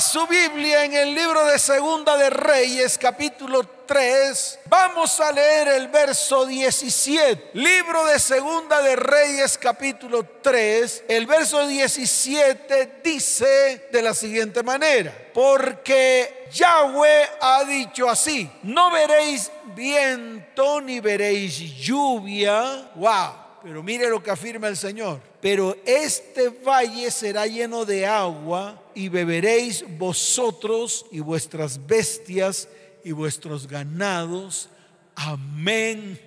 Su Biblia en el libro de Segunda de Reyes, capítulo 3. Vamos a leer el verso 17. Libro de Segunda de Reyes, capítulo 3. El verso 17 dice de la siguiente manera. Porque Yahweh ha dicho así, no veréis viento ni veréis lluvia. Wow. Pero mire lo que afirma el Señor. Pero este valle será lleno de agua y beberéis vosotros y vuestras bestias y vuestros ganados. Amén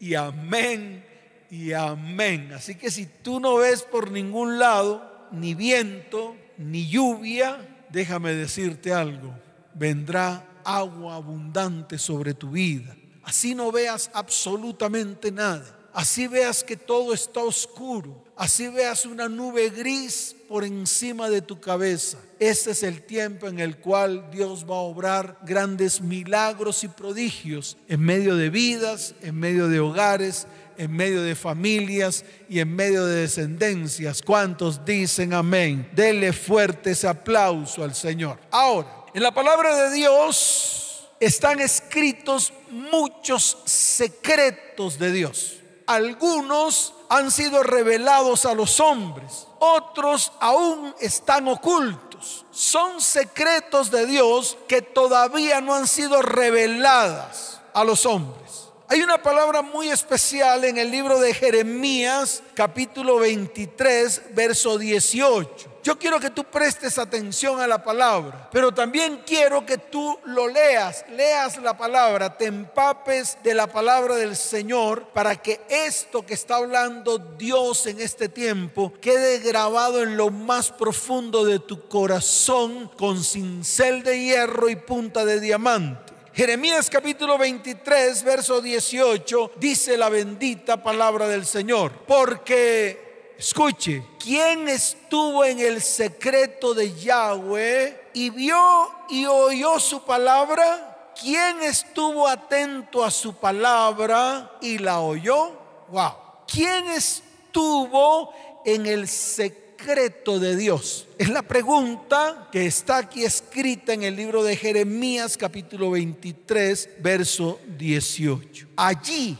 y amén y amén. Así que si tú no ves por ningún lado ni viento ni lluvia, déjame decirte algo. Vendrá agua abundante sobre tu vida. Así no veas absolutamente nada Así veas que todo está oscuro. Así veas una nube gris por encima de tu cabeza. Este es el tiempo en el cual Dios va a obrar grandes milagros y prodigios en medio de vidas, en medio de hogares, en medio de familias y en medio de descendencias. ¿Cuántos dicen amén? Dele fuerte ese aplauso al Señor. Ahora, en la palabra de Dios están escritos muchos secretos de Dios. Algunos han sido revelados a los hombres, otros aún están ocultos. Son secretos de Dios que todavía no han sido reveladas a los hombres. Hay una palabra muy especial en el libro de Jeremías, capítulo 23, verso 18. Yo quiero que tú prestes atención a la palabra, pero también quiero que tú lo leas, leas la palabra, te empapes de la palabra del Señor para que esto que está hablando Dios en este tiempo quede grabado en lo más profundo de tu corazón con cincel de hierro y punta de diamante. Jeremías capítulo 23, verso 18, dice la bendita palabra del Señor, porque Escuche, ¿quién estuvo en el secreto de Yahweh y vio y oyó su palabra? ¿Quién estuvo atento a su palabra y la oyó? Wow. ¿Quién estuvo en el secreto de Dios? Es la pregunta que está aquí escrita en el libro de Jeremías capítulo 23, verso 18. Allí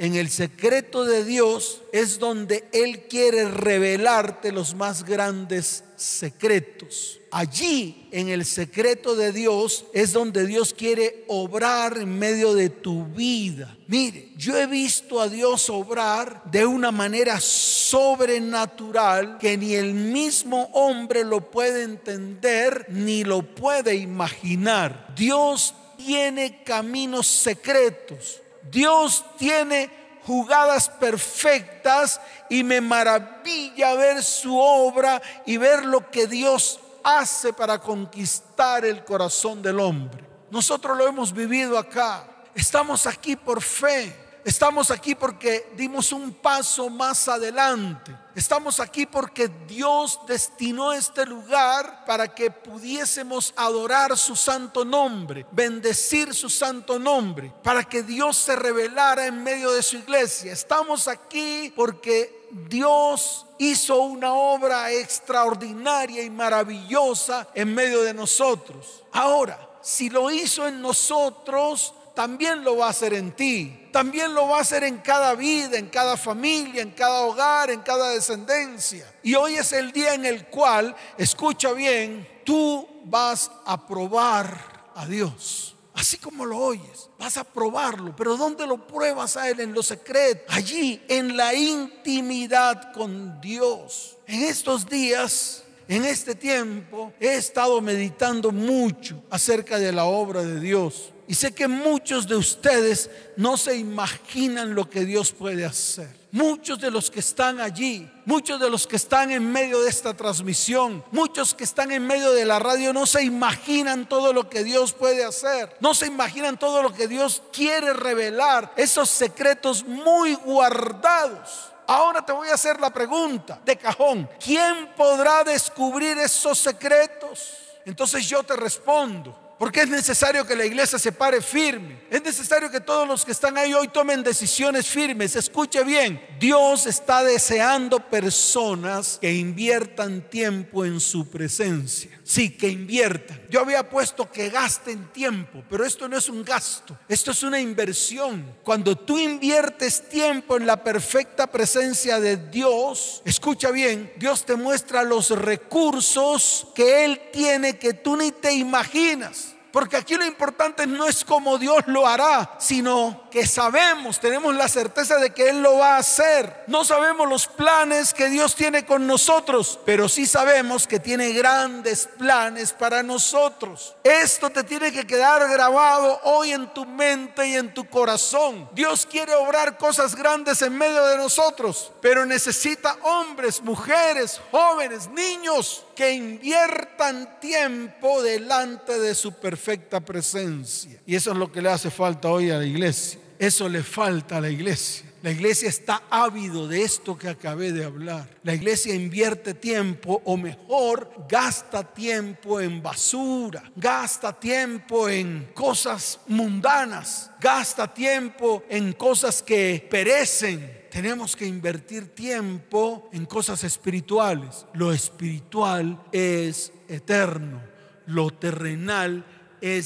en el secreto de Dios es donde Él quiere revelarte los más grandes secretos. Allí, en el secreto de Dios, es donde Dios quiere obrar en medio de tu vida. Mire, yo he visto a Dios obrar de una manera sobrenatural que ni el mismo hombre lo puede entender ni lo puede imaginar. Dios tiene caminos secretos Dios tiene jugadas perfectas y me maravilla ver su obra y ver lo que Dios hace para conquistar el corazón del hombre. Nosotros lo hemos vivido acá. Estamos aquí por fe. Estamos aquí porque dimos un paso más adelante. Estamos aquí porque Dios destinó este lugar para que pudiésemos adorar su santo nombre, bendecir su santo nombre, para que Dios se revelara en medio de su iglesia. Estamos aquí porque Dios hizo una obra extraordinaria y maravillosa en medio de nosotros. Ahora, si lo hizo en nosotros, también lo va a hacer en ti. También lo va a hacer en cada vida, en cada familia, en cada hogar, en cada descendencia. Y hoy es el día en el cual, escucha bien, tú vas a probar a Dios. Así como lo oyes, vas a probarlo. Pero ¿dónde lo pruebas a Él? En lo secreto. Allí, en la intimidad con Dios. En estos días en este tiempo he estado meditando mucho acerca de la obra de Dios. Y sé que muchos de ustedes no se imaginan lo que Dios puede hacer. Muchos de los que están allí, muchos de los que están en medio de esta transmisión, muchos que están en medio de la radio no se imaginan todo lo que Dios puede hacer. No se imaginan todo lo que Dios quiere revelar. Esos secretos muy guardados. Ahora te voy a hacer la pregunta de cajón. ¿Quién podrá descubrir esos secretos? Entonces yo te respondo Porque es necesario que la iglesia se pare firme. Es necesario que todos los que están ahí hoy tomen decisiones firmes. Escuche bien, Dios está deseando personas que inviertan tiempo en su presencia. Sí, que inviertan. Yo había puesto que gasten tiempo, pero esto no es un gasto, esto es una inversión. Cuando tú inviertes tiempo en la perfecta presencia de Dios, escucha bien, Dios te muestra los recursos que Él tiene que tú ni te imaginas. Porque aquí lo importante no es cómo Dios lo hará, sino que sabemos, tenemos la certeza de que Él lo va a hacer. No sabemos los planes que Dios tiene con nosotros, pero sí sabemos que tiene grandes planes para nosotros. Esto te tiene que quedar grabado hoy en tu mente y en tu corazón. Dios quiere obrar cosas grandes en medio de nosotros, pero necesita hombres, mujeres, jóvenes, niños que inviertan tiempo delante de su perfecta presencia. Y eso es lo que le hace falta hoy a la iglesia. Eso le falta a la iglesia. La iglesia está ávido de esto que acabé de hablar. La iglesia invierte tiempo o mejor gasta tiempo en basura, gasta tiempo en cosas mundanas, gasta tiempo en cosas que perecen, tenemos que invertir tiempo en cosas espirituales. Lo espiritual es eterno, lo terrenal es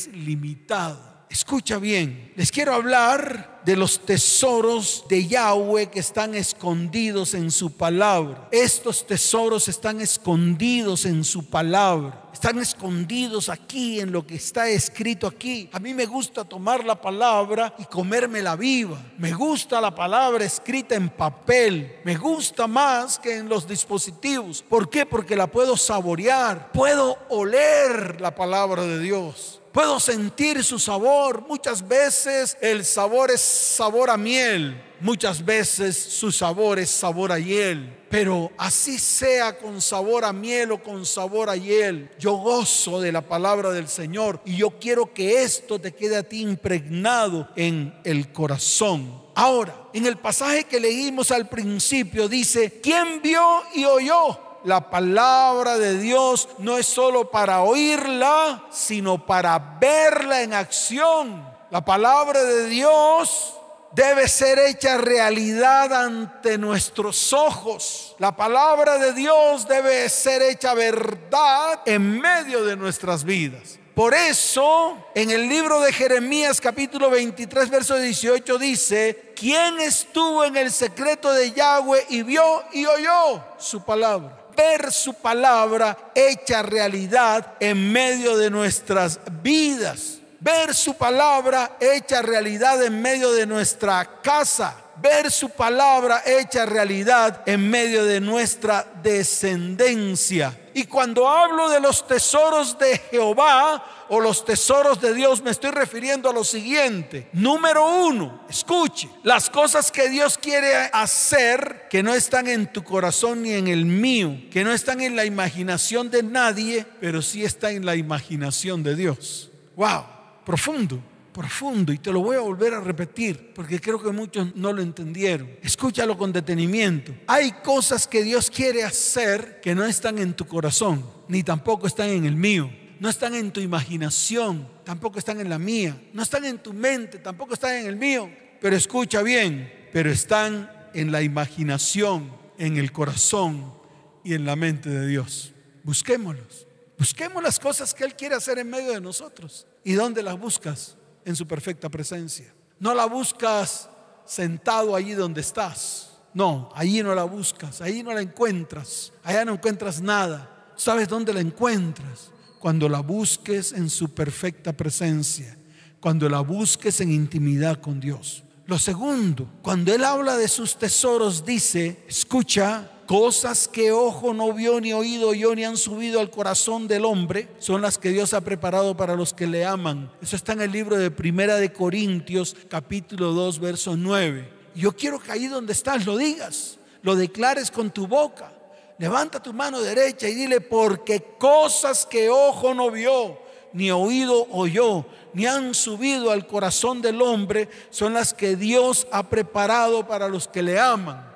limitado. Escucha bien, les quiero hablar de los tesoros de Yahweh que están escondidos en su palabra. Estos tesoros están escondidos en su palabra están escondidos aquí en lo que está escrito aquí. A mí me gusta tomar la palabra y comérmela viva. Me gusta la palabra escrita en papel. Me gusta más que en los dispositivos. ¿Por qué? Porque la puedo saborear. Puedo oler la palabra de Dios. Puedo sentir su sabor. Muchas veces el sabor es sabor a miel. Muchas veces su sabor es sabor a hiel. Pero así sea con sabor a miel o con sabor a hiel, yo gozo de la palabra del Señor y yo quiero que esto te quede a ti impregnado en el corazón. Ahora, en el pasaje que leímos al principio dice, ¿quién vio y oyó? La palabra de Dios no es solo para oírla, sino para verla en acción. La palabra de Dios debe ser hecha realidad ante nuestros ojos. La palabra de Dios debe ser hecha verdad en medio de nuestras vidas. Por eso, en el libro de Jeremías capítulo 23, verso 18 dice, ¿quién estuvo en el secreto de Yahweh y vio y oyó su palabra? Ver su palabra hecha realidad en medio de nuestras vidas ver su palabra hecha realidad en medio de nuestra casa, ver su palabra hecha realidad en medio de nuestra descendencia. Y cuando hablo de los tesoros de Jehová o los tesoros de Dios, me estoy refiriendo a lo siguiente. Número uno, escuche, las cosas que Dios quiere hacer que no están en tu corazón ni en el mío, que no están en la imaginación de nadie, pero sí está en la imaginación de Dios. Wow profundo, profundo, y te lo voy a volver a repetir porque creo que muchos no lo entendieron. Escúchalo con detenimiento. Hay cosas que Dios quiere hacer que no están en tu corazón, ni tampoco están en el mío. No están en tu imaginación, tampoco están en la mía. No están en tu mente, tampoco están en el mío. Pero escucha bien, pero están en la imaginación, en el corazón y en la mente de Dios. Busquémoslos. Busquemos las cosas que Él quiere hacer en medio de nosotros. ¿Y dónde las buscas? En su perfecta presencia. No la buscas sentado allí donde estás. No, allí no la buscas, allí no la encuentras, allá no encuentras nada. ¿Sabes dónde la encuentras? Cuando la busques en su perfecta presencia, cuando la busques en intimidad con Dios. Lo segundo, cuando Él habla de sus tesoros, dice, escucha, Cosas que ojo no vio ni oído yo ni han subido al corazón del hombre son las que Dios ha preparado para los que le aman. Eso está en el libro de Primera de Corintios, capítulo 2, verso 9. Yo quiero que ahí donde estás lo digas, lo declares con tu boca. Levanta tu mano derecha y dile, porque cosas que ojo no vio, ni oído oyó, ni han subido al corazón del hombre, son las que Dios ha preparado para los que le aman.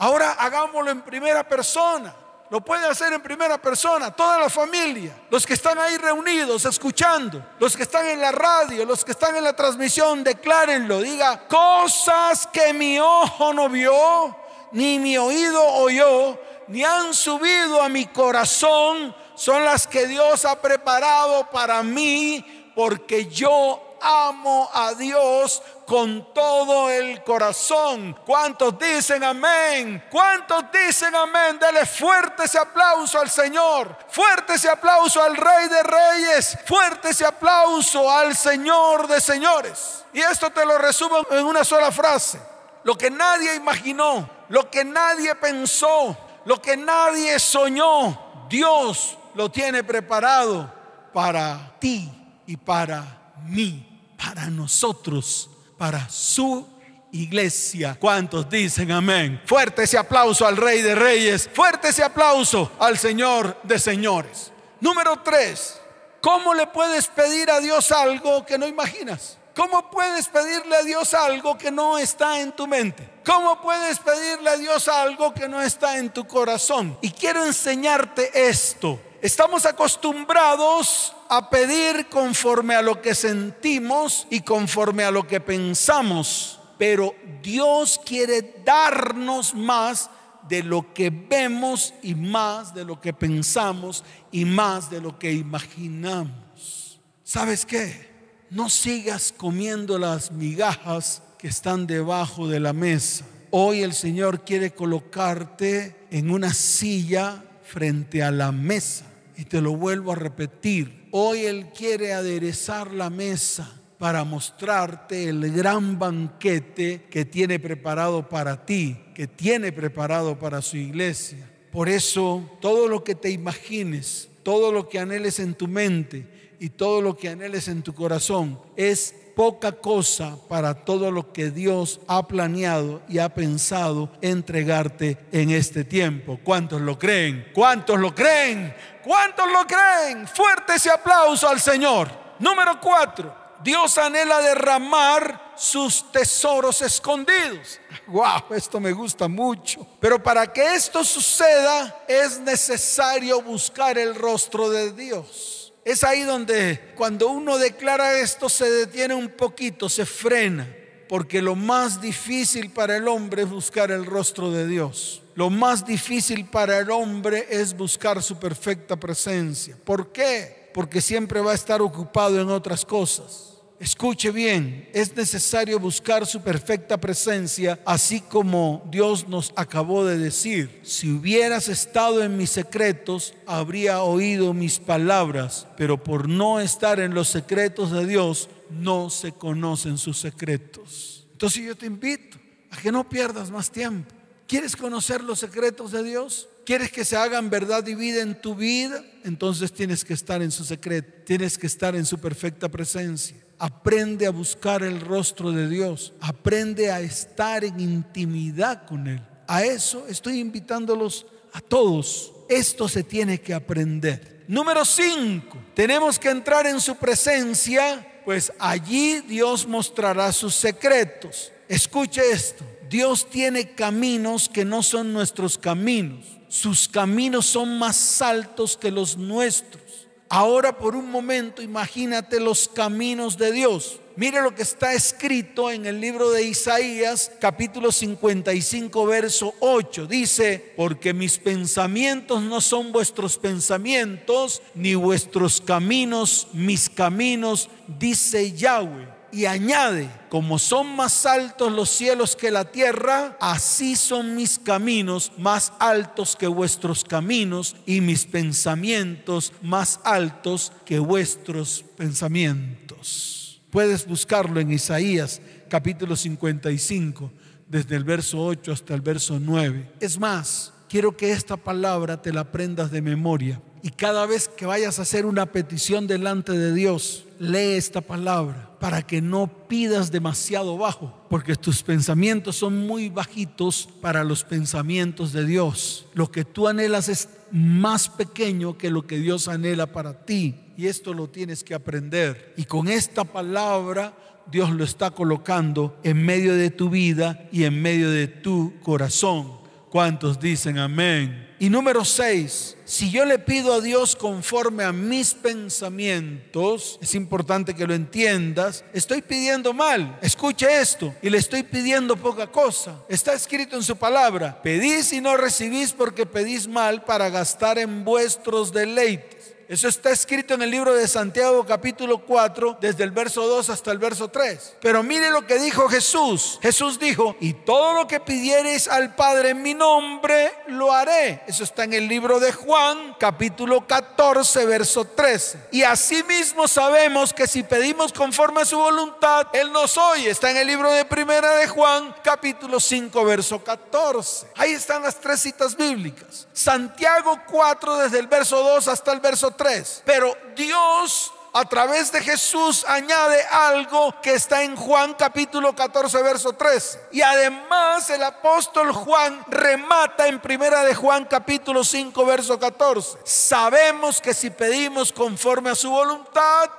Ahora hagámoslo en primera persona. lo puede hacer en primera persona, toda la familia, los que están ahí reunidos, escuchando, los que están en la radio, los que están en la transmisión, declárenlo, diga, cosas que mi ojo no vio, ni mi oído oyó, ni han subido a mi corazón, son las que Dios ha preparado para mí, porque yo amo a Dios con todo el corazón. ¿Cuántos dicen amén? ¿Cuántos dicen amén? Dele fuerte ese aplauso al Señor. Fuerte ese aplauso al Rey de Reyes. Fuerte ese aplauso al Señor de Señores. Y esto te lo resumo en una sola frase. Lo que nadie imaginó, lo que nadie pensó, lo que nadie soñó, Dios lo tiene preparado para ti y para mí para nosotros, para su iglesia. ¿Cuántos dicen amén? Fuerte ese aplauso al Rey de Reyes, fuerte ese aplauso al Señor de Señores. Número tres, ¿cómo le puedes pedir a Dios algo que no imaginas? ¿Cómo puedes pedirle a Dios algo que no está en tu mente? ¿Cómo puedes pedirle a Dios algo que no está en tu corazón? Y quiero enseñarte esto. Estamos acostumbrados a pedir conforme a lo que sentimos y conforme a lo que pensamos, pero Dios quiere darnos más de lo que vemos y más de lo que pensamos y más de lo que imaginamos. ¿Sabes qué? No sigas comiendo las migajas que están debajo de la mesa. Hoy el Señor quiere colocarte en una silla frente a la mesa y te lo vuelvo a repetir, hoy Él quiere aderezar la mesa para mostrarte el gran banquete que tiene preparado para ti, que tiene preparado para su iglesia. Por eso, todo lo que te imagines, todo lo que anheles en tu mente y todo lo que anheles en tu corazón es poca cosa para todo lo que Dios ha planeado y ha pensado entregarte en este tiempo. ¿Cuántos lo creen? ¿Cuántos lo creen? ¿Cuántos lo creen? Fuerte ese aplauso al Señor. Número cuatro. Dios anhela derramar sus tesoros escondidos. Wow, esto me gusta mucho. Pero para que esto suceda es necesario buscar el rostro de Dios. Es ahí donde cuando uno declara esto se detiene un poquito, se frena, porque lo más difícil para el hombre es buscar el rostro de Dios. Lo más difícil para el hombre es buscar su perfecta presencia. ¿Por qué? Porque siempre va a estar ocupado en otras cosas. Escuche bien, es necesario buscar su perfecta presencia, así como Dios nos acabó de decir. Si hubieras estado en mis secretos, habría oído mis palabras, pero por no estar en los secretos de Dios, no se conocen sus secretos. Entonces yo te invito a que no pierdas más tiempo. ¿Quieres conocer los secretos de Dios? ¿Quieres que se hagan verdad y vida en tu vida? Entonces tienes que estar en su secreto, tienes que estar en su perfecta presencia. Aprende a buscar el rostro de Dios. Aprende a estar en intimidad con Él. A eso estoy invitándolos a todos. Esto se tiene que aprender. Número 5. Tenemos que entrar en su presencia, pues allí Dios mostrará sus secretos. Escuche esto. Dios tiene caminos que no son nuestros caminos. Sus caminos son más altos que los nuestros. Ahora por un momento imagínate los caminos de Dios. Mire lo que está escrito en el libro de Isaías, capítulo 55, verso 8. Dice, porque mis pensamientos no son vuestros pensamientos, ni vuestros caminos mis caminos, dice Yahweh y añade, como son más altos los cielos que la tierra, así son mis caminos más altos que vuestros caminos y mis pensamientos más altos que vuestros pensamientos. Puedes buscarlo en Isaías capítulo 55, desde el verso 8 hasta el verso 9. Es más, quiero que esta palabra te la aprendas de memoria. Y cada vez que vayas a hacer una petición delante de Dios, lee esta palabra para que no pidas demasiado bajo, porque tus pensamientos son muy bajitos para los pensamientos de Dios. Lo que tú anhelas es más pequeño que lo que Dios anhela para ti. Y esto lo tienes que aprender. Y con esta palabra Dios lo está colocando en medio de tu vida y en medio de tu corazón. ¿Cuántos dicen amén? Y número 6, si yo le pido a Dios conforme a mis pensamientos, es importante que lo entiendas, estoy pidiendo mal. Escuche esto, y le estoy pidiendo poca cosa. Está escrito en su palabra, pedís y no recibís porque pedís mal para gastar en vuestros deleites. Eso está escrito en el libro de Santiago capítulo 4, desde el verso 2 hasta el verso 3. Pero mire lo que dijo Jesús. Jesús dijo, y todo lo que pidiereis al Padre en mi nombre, lo haré. Eso está en el libro de Juan capítulo 14, verso 13. Y asimismo sabemos que si pedimos conforme a su voluntad, Él nos oye. Está en el libro de Primera de Juan capítulo 5, verso 14. Ahí están las tres citas bíblicas. Santiago 4, desde el verso 2 hasta el verso 3 pero Dios a través de Jesús añade algo que está en Juan capítulo 14 verso 13. Y además el apóstol Juan remata en primera de Juan capítulo 5 verso 14. Sabemos que si pedimos conforme a su voluntad,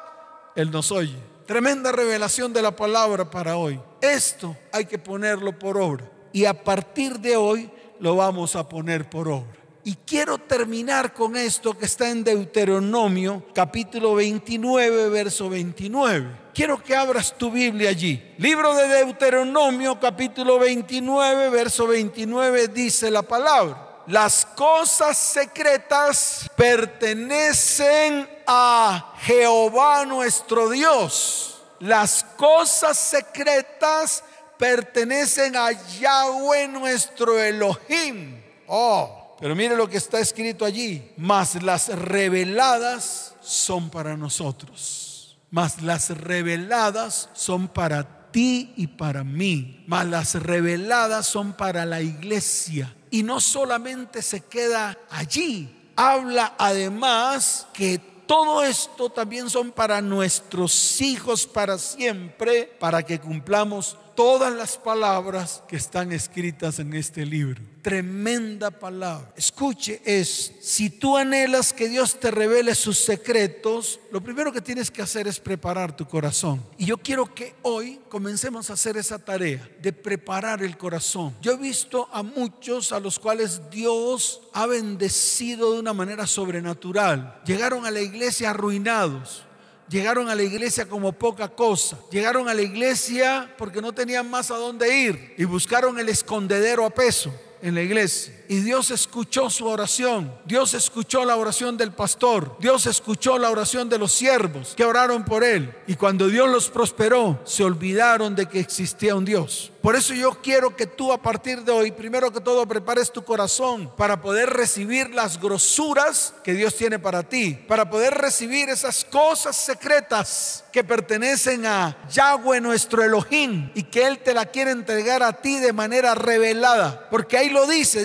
Él nos oye. Tremenda revelación de la palabra para hoy. Esto hay que ponerlo por obra. Y a partir de hoy lo vamos a poner por obra. Y quiero terminar con esto que está en Deuteronomio capítulo 29, verso 29. Quiero que abras tu Biblia allí. Libro de Deuteronomio capítulo 29, verso 29 dice la palabra. Las cosas secretas pertenecen a Jehová nuestro Dios. Las cosas secretas pertenecen a Yahweh nuestro Elohim. Oh, pero mire lo que está escrito allí. Mas las reveladas son para nosotros. Mas las reveladas son para ti y para mí. Mas las reveladas son para la iglesia. Y no solamente se queda allí. Habla además que todo esto también son para nuestros hijos para siempre, para que cumplamos todas las palabras que están escritas en este libro. Tremenda palabra. Escuche es, si tú anhelas que Dios te revele sus secretos, lo primero que tienes que hacer es preparar tu corazón. Y yo quiero que hoy comencemos a hacer esa tarea de preparar el corazón. Yo he visto a muchos a los cuales Dios ha bendecido de una manera sobrenatural. Llegaron a la iglesia arruinados Llegaron a la iglesia como poca cosa. Llegaron a la iglesia porque no tenían más a dónde ir y buscaron el escondedero a peso en la iglesia. Y Dios escuchó su oración. Dios escuchó la oración del pastor. Dios escuchó la oración de los siervos que oraron por él. Y cuando Dios los prosperó, se olvidaron de que existía un Dios. Por eso yo quiero que tú a partir de hoy, primero que todo, prepares tu corazón para poder recibir las grosuras que Dios tiene para ti. Para poder recibir esas cosas secretas que pertenecen a Yahweh nuestro Elohim y que Él te la quiere entregar a ti de manera revelada. Porque ahí lo dice,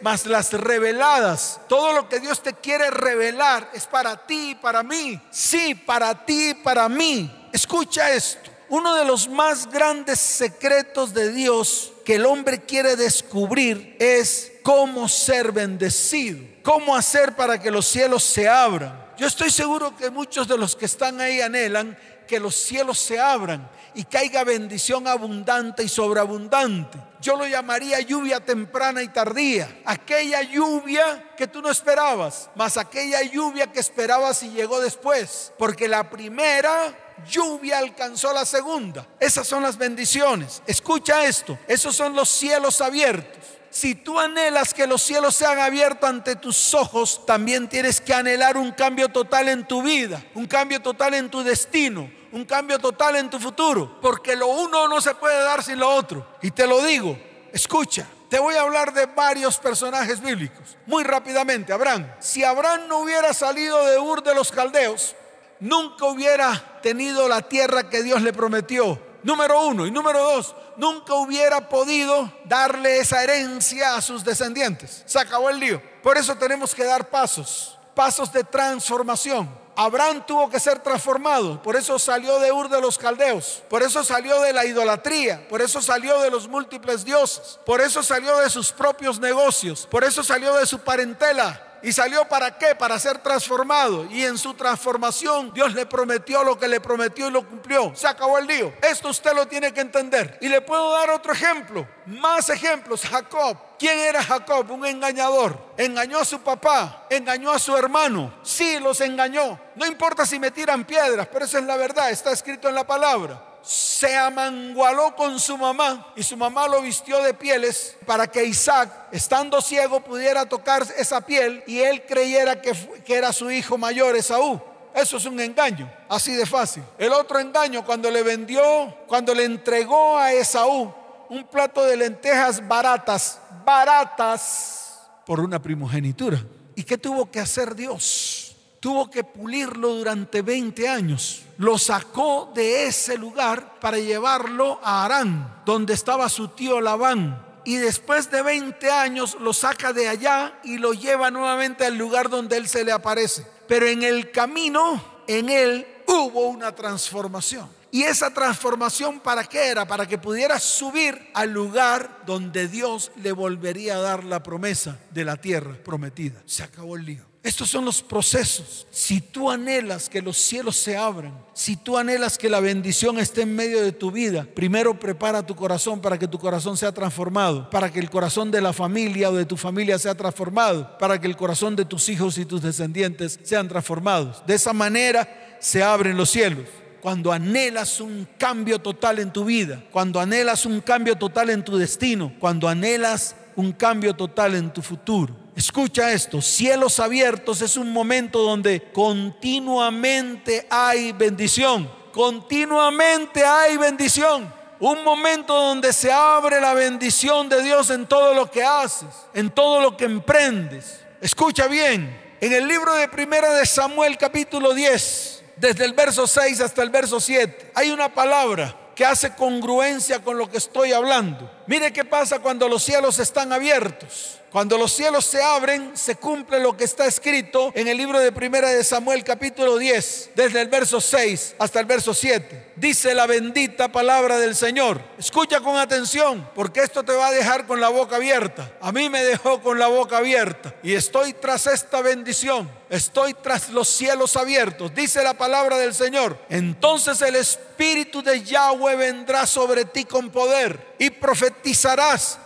mas las reveladas, todo lo que Dios te quiere revelar es para ti y para mí. Sí, para ti y para mí. Escucha esto. Uno de los más grandes secretos de Dios que el hombre quiere descubrir es cómo ser bendecido, cómo hacer para que los cielos se abran. Yo estoy seguro que muchos de los que están ahí anhelan que los cielos se abran y caiga bendición abundante y sobreabundante. Yo lo llamaría lluvia temprana y tardía. Aquella lluvia que tú no esperabas, más aquella lluvia que esperabas y llegó después. Porque la primera lluvia alcanzó la segunda. Esas son las bendiciones. Escucha esto. Esos son los cielos abiertos. Si tú anhelas que los cielos sean abiertos ante tus ojos, también tienes que anhelar un cambio total en tu vida, un cambio total en tu destino, un cambio total en tu futuro, porque lo uno no se puede dar sin lo otro. Y te lo digo, escucha, te voy a hablar de varios personajes bíblicos. Muy rápidamente, Abraham. Si Abraham no hubiera salido de Ur de los Caldeos, nunca hubiera tenido la tierra que Dios le prometió. Número uno. Y número dos, nunca hubiera podido darle esa herencia a sus descendientes. Se acabó el lío. Por eso tenemos que dar pasos, pasos de transformación. Abraham tuvo que ser transformado, por eso salió de Ur de los Caldeos, por eso salió de la idolatría, por eso salió de los múltiples dioses, por eso salió de sus propios negocios, por eso salió de su parentela, ¿Y salió para qué? Para ser transformado. Y en su transformación Dios le prometió lo que le prometió y lo cumplió. Se acabó el lío. Esto usted lo tiene que entender. Y le puedo dar otro ejemplo. Más ejemplos. Jacob. ¿Quién era Jacob? Un engañador. Engañó a su papá, engañó a su hermano. Sí, los engañó. No importa si me tiran piedras, pero esa es la verdad, está escrito en la palabra se amangualó con su mamá y su mamá lo vistió de pieles para que Isaac, estando ciego, pudiera tocar esa piel y él creyera que, que, era su hijo mayor, Esaú. Eso es un engaño, así de fácil. El otro engaño, cuando le vendió, cuando le entregó a Esaú un plato de lentejas baratas, baratas, por una primogenitura. ¿Y qué tuvo que hacer Dios? Tuvo que pulirlo durante 20 años. Lo sacó de ese lugar para llevarlo a Arán, donde estaba su tío Labán. Y después de 20 años lo saca de allá y lo lleva nuevamente al lugar donde él se le aparece. Pero en el camino, en él hubo una transformación. ¿Y esa transformación para qué era? Para que pudiera subir al lugar donde Dios le volvería a dar la promesa de la tierra prometida. Se acabó el lío. Estos son los procesos. Si tú anhelas que los cielos se abran, si tú anhelas que la bendición esté en medio de tu vida, primero prepara tu corazón para que tu corazón sea transformado, para que el corazón de la familia o de tu familia sea transformado, para que el corazón de tus hijos y tus descendientes sean transformados. De esa manera se abren los cielos cuando anhelas un cambio total en tu vida, cuando anhelas un cambio total en tu destino, cuando anhelas un cambio total en tu futuro. Escucha esto, cielos abiertos es un momento donde continuamente hay bendición, continuamente hay bendición. Un momento donde se abre la bendición de Dios en todo lo que haces, en todo lo que emprendes. Escucha bien, en el libro de Primera de Samuel capítulo 10, desde el verso 6 hasta el verso 7, hay una palabra que hace congruencia con lo que estoy hablando. Mire qué pasa cuando los cielos están abiertos. Cuando los cielos se abren, se cumple lo que está escrito en el libro de Primera de Samuel capítulo 10, desde el verso 6 hasta el verso 7. Dice la bendita palabra del Señor. Escucha con atención, porque esto te va a dejar con la boca abierta. A mí me dejó con la boca abierta y estoy tras esta bendición. Estoy tras los cielos abiertos. Dice la palabra del Señor. Entonces el Espíritu de Yahweh vendrá sobre ti con poder y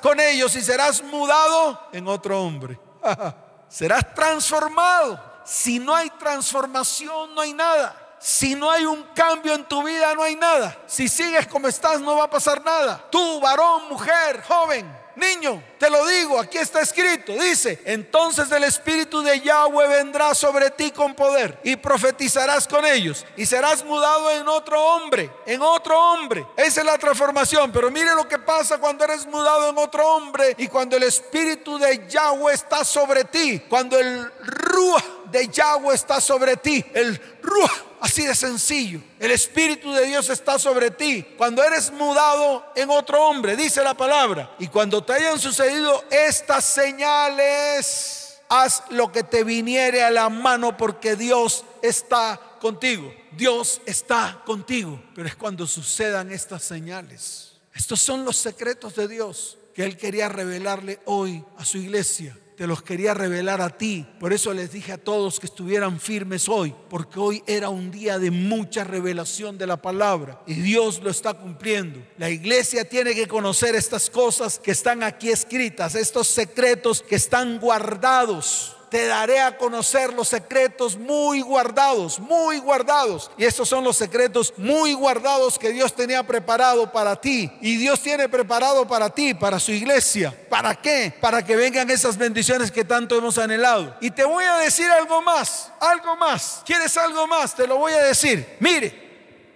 con ellos y serás mudado en otro hombre. serás transformado. Si no hay transformación, no hay nada. Si no hay un cambio en tu vida, no hay nada. Si sigues como estás, no va a pasar nada. Tú, varón, mujer, joven, niño, te lo digo, aquí está escrito, dice, entonces el Espíritu de Yahweh vendrá sobre ti con poder y profetizarás con ellos y serás mudado en otro hombre, en otro hombre. Esa es la transformación, pero mire lo que pasa cuando eres mudado en otro hombre y cuando el Espíritu de Yahweh está sobre ti, cuando el Ruah de Yahweh está sobre ti, el Ruah Así de sencillo. El Espíritu de Dios está sobre ti. Cuando eres mudado en otro hombre, dice la palabra. Y cuando te hayan sucedido estas señales, haz lo que te viniere a la mano porque Dios está contigo. Dios está contigo. Pero es cuando sucedan estas señales. Estos son los secretos de Dios que Él quería revelarle hoy a su iglesia te los quería revelar a ti. Por eso les dije a todos que estuvieran firmes hoy, porque hoy era un día de mucha revelación de la palabra y Dios lo está cumpliendo. La iglesia tiene que conocer estas cosas que están aquí escritas, estos secretos que están guardados te daré a conocer los secretos muy guardados, muy guardados. Y estos son los secretos muy guardados que Dios tenía preparado para ti. Y Dios tiene preparado para ti, para su iglesia. ¿Para qué? Para que vengan esas bendiciones que tanto hemos anhelado. Y te voy a decir algo más, algo más. ¿Quieres algo más? Te lo voy a decir. Mire,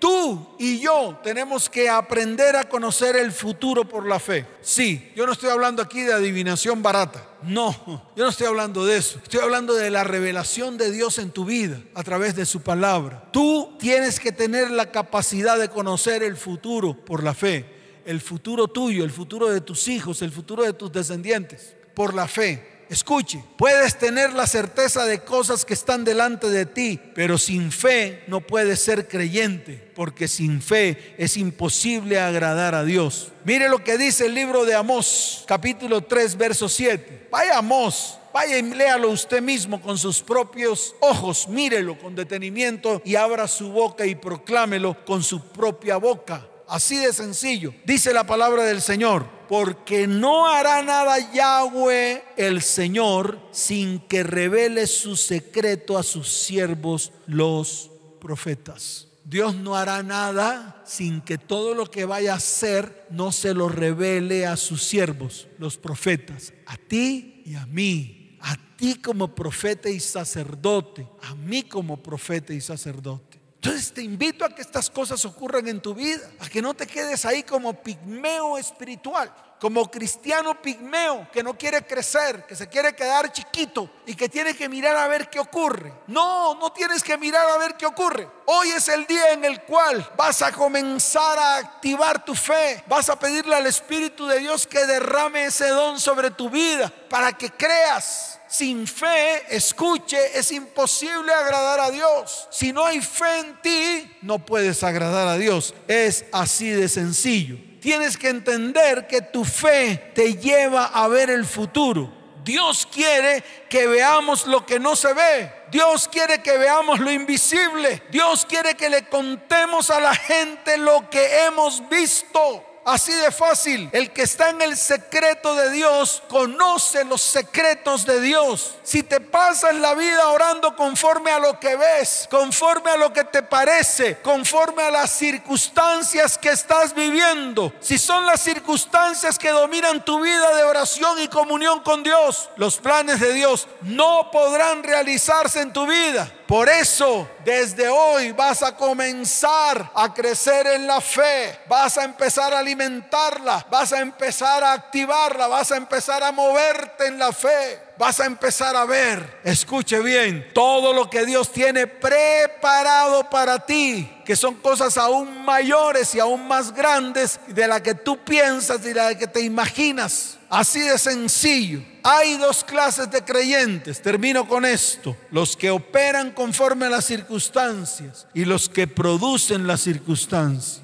Tú y yo tenemos que aprender a conocer el futuro por la fe. Sí, yo no estoy hablando aquí de adivinación barata. No, yo no estoy hablando de eso. Estoy hablando de la revelación de Dios en tu vida a través de su palabra. Tú tienes que tener la capacidad de conocer el futuro por la fe. El futuro tuyo, el futuro de tus hijos, el futuro de tus descendientes, por la fe. Escuche, puedes tener la certeza de cosas que están delante de ti, pero sin fe no puedes ser creyente, porque sin fe es imposible agradar a Dios. Mire lo que dice el libro de Amós, capítulo 3, verso 7. Vaya Amós, Vaya y léalo usted mismo con sus propios ojos, mírelo con detenimiento y abra su boca y proclámelo con su propia boca. Así de sencillo. Dice la palabra del Señor, porque no hará nada Yahweh el Señor sin que revele su secreto a sus siervos los profetas. Dios no hará nada sin que todo lo que vaya a hacer no se lo revele a sus siervos, los profetas, a ti y a mí, a ti como profeta y sacerdote, a mí como profeta y sacerdote. Entonces te invito a que estas cosas ocurran en tu vida, a que no te quedes ahí como pigmeo espiritual, como cristiano pigmeo que no quiere crecer, que se quiere quedar chiquito y que tiene que mirar a ver qué ocurre. No, no tienes que mirar a ver qué ocurre. Hoy es el día en el cual vas a comenzar a activar tu fe, vas a pedirle al Espíritu de Dios que derrame ese don sobre tu vida para que creas sin fe, escuche, es imposible agradar a Dios. Si no hay fe en ti, no puedes agradar a Dios. Es así de sencillo. Tienes que entender que tu fe te lleva a ver el futuro. Dios quiere que veamos lo que no se ve. Dios quiere que veamos lo invisible. Dios quiere que le contemos a la gente lo que hemos visto. Así de fácil. El que está en el secreto de Dios conoce los secretos de Dios. Si te pasas la vida orando conforme a lo que ves, conforme a lo que te parece, conforme a las circunstancias que estás viviendo, si son las circunstancias que dominan tu vida de oración y comunión con Dios, los planes de Dios no podrán realizarse en tu vida. Por eso, desde hoy vas a comenzar a crecer en la fe, vas a empezar a alimentarla, vas a empezar a activarla, vas a empezar a moverte en la fe vas a empezar a ver, escuche bien, todo lo que Dios tiene preparado para ti, que son cosas aún mayores y aún más grandes de la que tú piensas y de la que te imaginas. Así de sencillo. Hay dos clases de creyentes. Termino con esto. Los que operan conforme a las circunstancias y los que producen las circunstancias.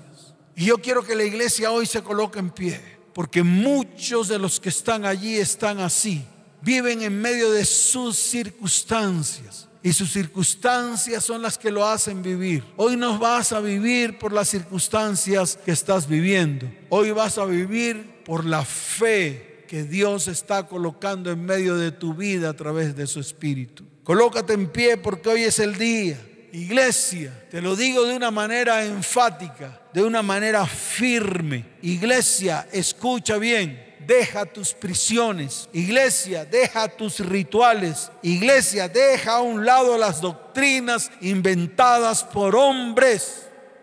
Y yo quiero que la iglesia hoy se coloque en pie. Porque muchos de los que están allí están así viven en medio de sus circunstancias. Y sus circunstancias son las que lo hacen vivir. Hoy no vas a vivir por las circunstancias que estás viviendo. Hoy vas a vivir por la fe que Dios está colocando en medio de tu vida a través de su Espíritu. Colócate en pie porque hoy es el día. Iglesia, te lo digo de una manera enfática, de una manera firme. Iglesia, escucha bien deja tus prisiones. Iglesia, deja tus rituales. Iglesia, deja a un lado las doctrinas inventadas por hombres.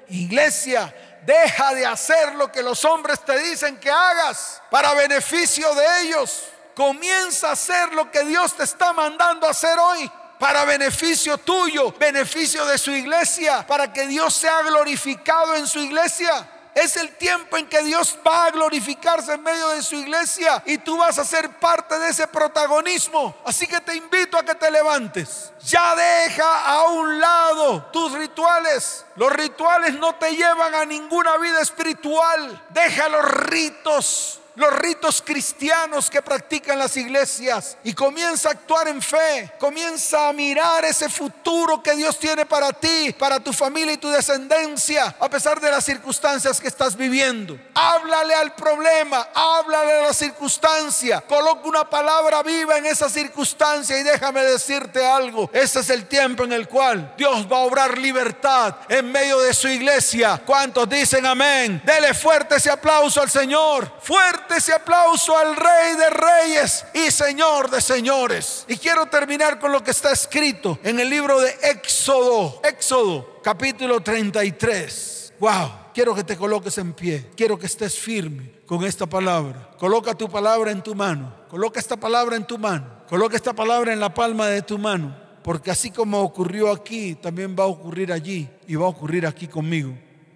Iglesia, deja de hacer lo que los hombres te dicen que hagas para beneficio de ellos. Comienza a hacer lo que Dios te está mandando a hacer hoy para beneficio tuyo, beneficio de su iglesia, para que Dios sea glorificado en su iglesia. Es el tiempo en que Dios va a glorificarse en medio de su iglesia y tú vas a ser parte de ese protagonismo. Así que te invito a que te levantes. Ya deja a un lado tus rituales. Los rituales no te llevan a ninguna vida espiritual. Deja los ritos los ritos cristianos que practican las iglesias y comienza a actuar en fe, comienza a mirar ese futuro que Dios tiene para ti, para tu familia y tu descendencia, a pesar de las circunstancias que estás viviendo. Háblale al problema, háblale a la circunstancia, coloca una palabra viva en esa circunstancia y déjame decirte algo, ese es el tiempo en el cual Dios va a obrar libertad en medio de su iglesia. ¿Cuántos dicen amén? Dele fuerte ese aplauso al Señor, fuerte ese aplauso al Rey de Reyes y Señor de Señores. Y quiero terminar con lo que está escrito en el libro de Éxodo, Éxodo capítulo 33. Wow, quiero que te coloques en pie, quiero que estés firme con esta palabra. Coloca tu palabra en tu mano, coloca esta palabra en tu mano, coloca esta palabra en la palma de tu mano, porque así como ocurrió aquí, también va a ocurrir allí y va a ocurrir aquí conmigo,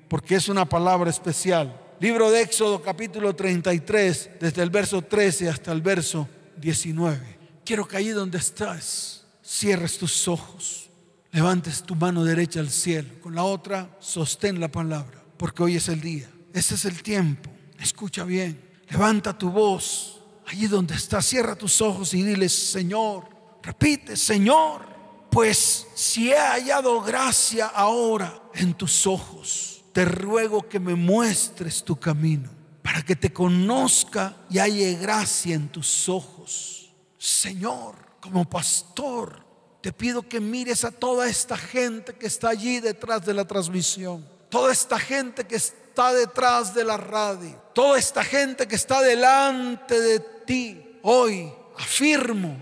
porque es una palabra especial. Libro de Éxodo capítulo 33, desde el verso 13 hasta el verso 19. Quiero que allí donde estás, cierres tus ojos, levantes tu mano derecha al cielo, con la otra sostén la palabra, porque hoy es el día, ese es el tiempo. Escucha bien, levanta tu voz Allí donde estás, cierra tus ojos y dile, Señor, repite, Señor, pues si he hallado gracia ahora en tus ojos, te ruego que me muestres tu camino para que te conozca y halle gracia en tus ojos. Señor, como pastor, te pido que mires a toda esta gente que está allí detrás de la transmisión, toda esta gente que está detrás de la radio, toda esta gente que está delante de ti. Hoy afirmo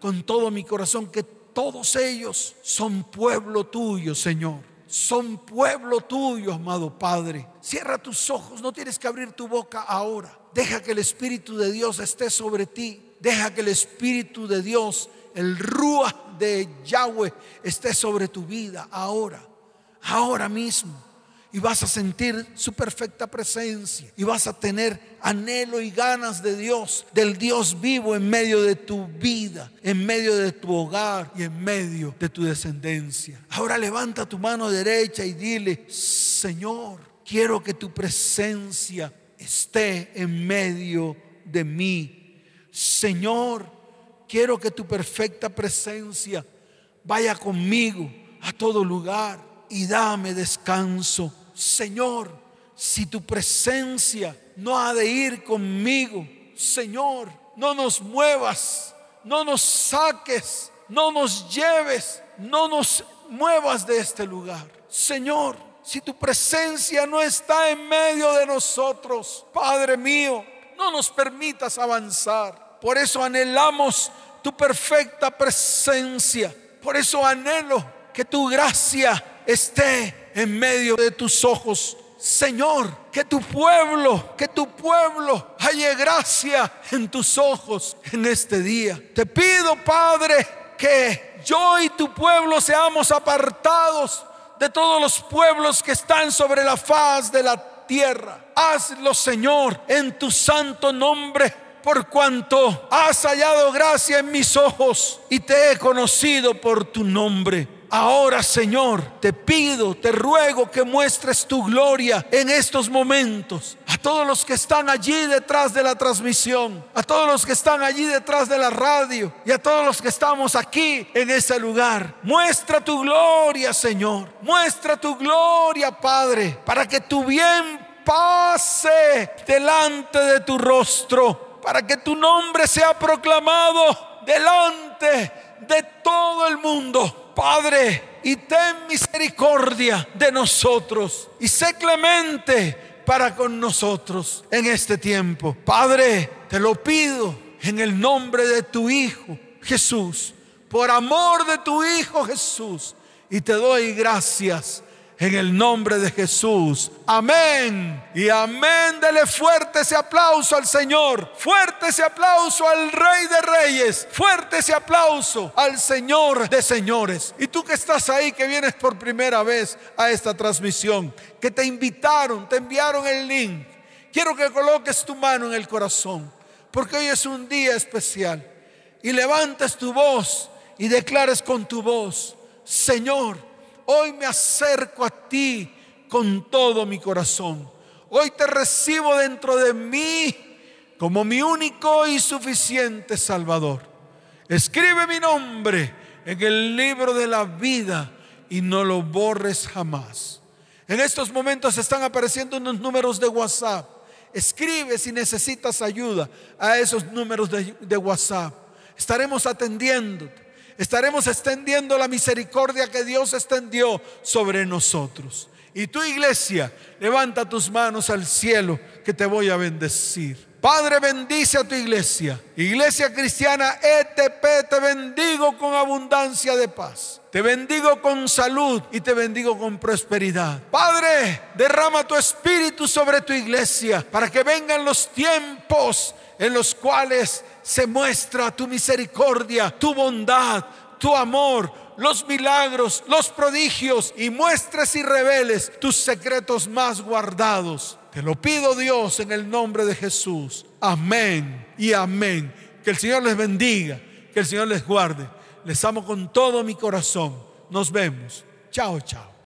con todo mi corazón que todos ellos son pueblo tuyo, Señor son pueblo tuyo, amado Padre. Cierra tus ojos, no tienes que abrir tu boca ahora. Deja que el Espíritu de Dios esté sobre ti. Deja que el Espíritu de Dios, el Rúa de Yahweh, esté sobre tu vida ahora, ahora mismo y vas a sentir su perfecta presencia y vas a tener anhelo y ganas de Dios, del Dios vivo en medio de tu vida, en medio de tu hogar y en medio de tu descendencia. Ahora levanta tu mano derecha y dile, Señor, quiero que tu presencia esté en medio de mí. Señor, quiero que tu perfecta presencia vaya conmigo a todo lugar y dame descanso Señor, si tu presencia no ha de ir conmigo, Señor, no nos muevas, no nos saques, no nos lleves, no nos muevas de este lugar. Señor, si tu presencia no está en medio de nosotros, Padre mío, no nos permitas avanzar. Por eso anhelamos tu perfecta presencia. Por eso anhelo que tu gracia esté en medio de tus ojos. Señor, que tu pueblo, que tu pueblo halle gracia en tus ojos en este día. Te pido, Padre, que yo y tu pueblo seamos apartados de todos los pueblos que están sobre la faz de la tierra. Hazlo, Señor, en tu santo nombre por cuanto has hallado gracia en mis ojos y te he conocido por tu nombre. Ahora, Señor, te pido, te ruego que muestres tu gloria en estos momentos. A todos los que están allí detrás de la transmisión, a todos los que están allí detrás de la radio y a todos los que estamos aquí en ese lugar. Muestra tu gloria, Señor. Muestra tu gloria, Padre, para que tu bien pase delante de tu rostro, para que tu nombre sea proclamado delante de todo el mundo. Padre, y ten misericordia de nosotros y sé clemente para con nosotros en este tiempo. Padre, te lo pido en el nombre de tu Hijo Jesús, por amor de tu Hijo Jesús, y te doy gracias en el nombre de Jesús. Amén. Y amén. Dele fuerte ese aplauso al Señor. Fuerte ese aplauso al Rey de Reyes. Fuerte ese aplauso al Señor de Señores. Y tú que estás ahí, que vienes por primera vez a esta transmisión, que te invitaron, te enviaron el link. Quiero que coloques tu mano en el corazón, porque hoy es un día especial. Y levantes tu voz y declares con tu voz, Señor, Hoy me acerco a ti con todo mi corazón. Hoy te recibo dentro de mí como mi único y suficiente Salvador. Escribe mi nombre en el libro de la vida y no lo borres jamás. En estos momentos están apareciendo unos números de WhatsApp. Escribe si necesitas ayuda a esos números de, WhatsApp. Estaremos atendiéndote estaremos extendiendo la misericordia que Dios extendió sobre nosotros. Y tu iglesia, levanta tus manos al cielo que te voy a bendecir. Padre, bendice a tu iglesia. Iglesia cristiana ETP, te bendigo con abundancia de paz. Te bendigo con salud y te bendigo con prosperidad. Padre, derrama tu espíritu sobre tu iglesia para que vengan los tiempos en los cuales se muestra tu misericordia, tu bondad, tu amor, los milagros, los prodigios y muestres y reveles tus secretos más guardados. Te lo pido Dios en el nombre de Jesús. Amén y amén. Que el Señor les bendiga, que el Señor les guarde. Les amo con todo mi corazón. Nos vemos. Chao, chao.